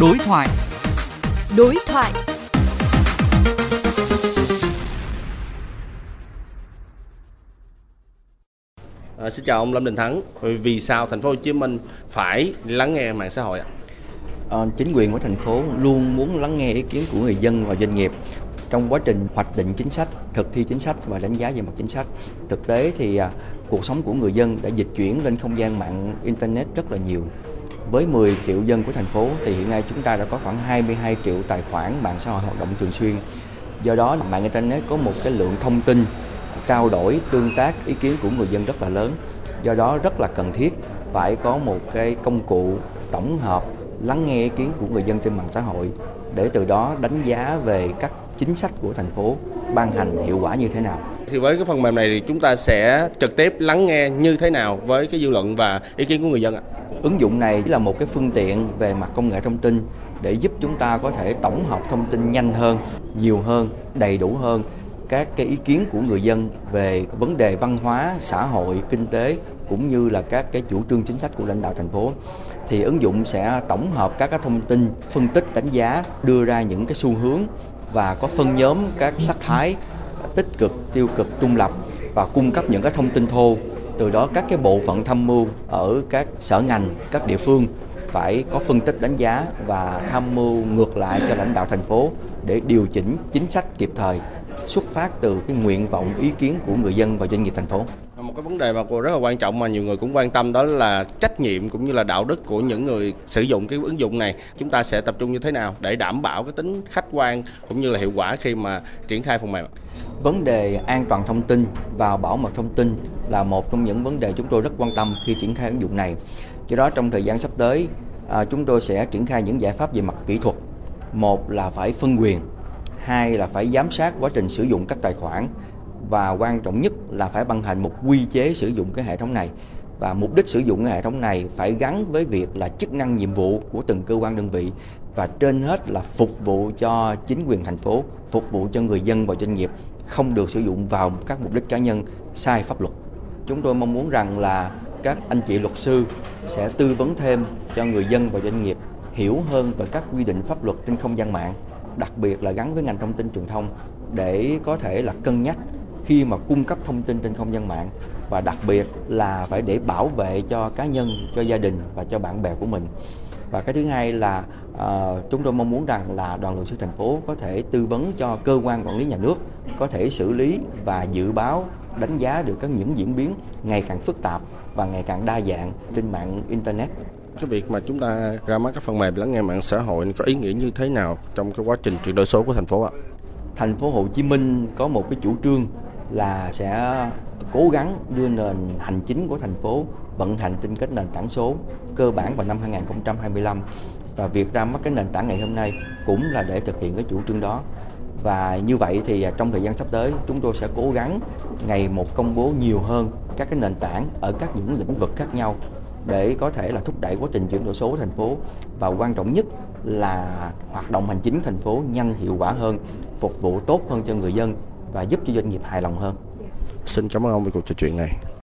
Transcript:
Đối thoại. Đối thoại. À, xin chào ông Lâm Đình Thắng. Vì sao thành phố Hồ Chí Minh phải lắng nghe mạng xã hội ạ? À, chính quyền của thành phố luôn muốn lắng nghe ý kiến của người dân và doanh nghiệp trong quá trình hoạch định chính sách, thực thi chính sách và đánh giá về mặt chính sách. Thực tế thì à, cuộc sống của người dân đã dịch chuyển lên không gian mạng internet rất là nhiều. Với 10 triệu dân của thành phố thì hiện nay chúng ta đã có khoảng 22 triệu tài khoản mạng xã hội hoạt động thường xuyên. Do đó mạng internet có một cái lượng thông tin trao đổi, tương tác, ý kiến của người dân rất là lớn. Do đó rất là cần thiết phải có một cái công cụ tổng hợp lắng nghe ý kiến của người dân trên mạng xã hội để từ đó đánh giá về các chính sách của thành phố ban hành hiệu quả như thế nào. Thì với cái phần mềm này thì chúng ta sẽ trực tiếp lắng nghe như thế nào với cái dư luận và ý kiến của người dân ạ? Ứng dụng này là một cái phương tiện về mặt công nghệ thông tin để giúp chúng ta có thể tổng hợp thông tin nhanh hơn, nhiều hơn, đầy đủ hơn các cái ý kiến của người dân về vấn đề văn hóa, xã hội, kinh tế cũng như là các cái chủ trương chính sách của lãnh đạo thành phố. Thì ứng dụng sẽ tổng hợp các cái thông tin, phân tích, đánh giá, đưa ra những cái xu hướng và có phân nhóm các sắc thái tích cực, tiêu cực, trung lập và cung cấp những cái thông tin thô từ đó các cái bộ phận tham mưu ở các sở ngành, các địa phương phải có phân tích đánh giá và tham mưu ngược lại cho lãnh đạo thành phố để điều chỉnh chính sách kịp thời xuất phát từ cái nguyện vọng ý kiến của người dân và doanh nghiệp thành phố. Một cái vấn đề mà rất là quan trọng mà nhiều người cũng quan tâm đó là trách nhiệm cũng như là đạo đức của những người sử dụng cái ứng dụng này. Chúng ta sẽ tập trung như thế nào để đảm bảo cái tính khách quan cũng như là hiệu quả khi mà triển khai phần mềm? Vấn đề an toàn thông tin và bảo mật thông tin là một trong những vấn đề chúng tôi rất quan tâm khi triển khai ứng dụng này. Do đó trong thời gian sắp tới à, chúng tôi sẽ triển khai những giải pháp về mặt kỹ thuật. Một là phải phân quyền hai là phải giám sát quá trình sử dụng các tài khoản và quan trọng nhất là phải ban hành một quy chế sử dụng cái hệ thống này. Và mục đích sử dụng cái hệ thống này phải gắn với việc là chức năng nhiệm vụ của từng cơ quan đơn vị và trên hết là phục vụ cho chính quyền thành phố, phục vụ cho người dân và doanh nghiệp, không được sử dụng vào các mục đích cá nhân sai pháp luật. Chúng tôi mong muốn rằng là các anh chị luật sư sẽ tư vấn thêm cho người dân và doanh nghiệp hiểu hơn về các quy định pháp luật trên không gian mạng, đặc biệt là gắn với ngành thông tin truyền thông để có thể là cân nhắc khi mà cung cấp thông tin trên không gian mạng và đặc biệt là phải để bảo vệ cho cá nhân, cho gia đình và cho bạn bè của mình. Và cái thứ hai là uh, chúng tôi mong muốn rằng là đoàn luật sư thành phố có thể tư vấn cho cơ quan quản lý nhà nước có thể xử lý và dự báo đánh giá được các những diễn biến ngày càng phức tạp và ngày càng đa dạng trên mạng internet. Cái việc mà chúng ta ra mắt các phần mềm lắng nghe mạng xã hội có ý nghĩa như thế nào trong cái quá trình chuyển đổi số của thành phố ạ? Thành phố Hồ Chí Minh có một cái chủ trương là sẽ cố gắng đưa nền hành chính của thành phố vận hành trên các nền tảng số cơ bản vào năm 2025 và việc ra mắt cái nền tảng ngày hôm nay cũng là để thực hiện cái chủ trương đó và như vậy thì à, trong thời gian sắp tới, chúng tôi sẽ cố gắng ngày một công bố nhiều hơn các cái nền tảng ở các những lĩnh vực khác nhau để có thể là thúc đẩy quá trình chuyển đổi số của thành phố. Và quan trọng nhất là hoạt động hành chính thành phố nhanh, hiệu quả hơn, phục vụ tốt hơn cho người dân và giúp cho doanh nghiệp hài lòng hơn. Xin cảm ơn ông về cuộc trò chuyện này.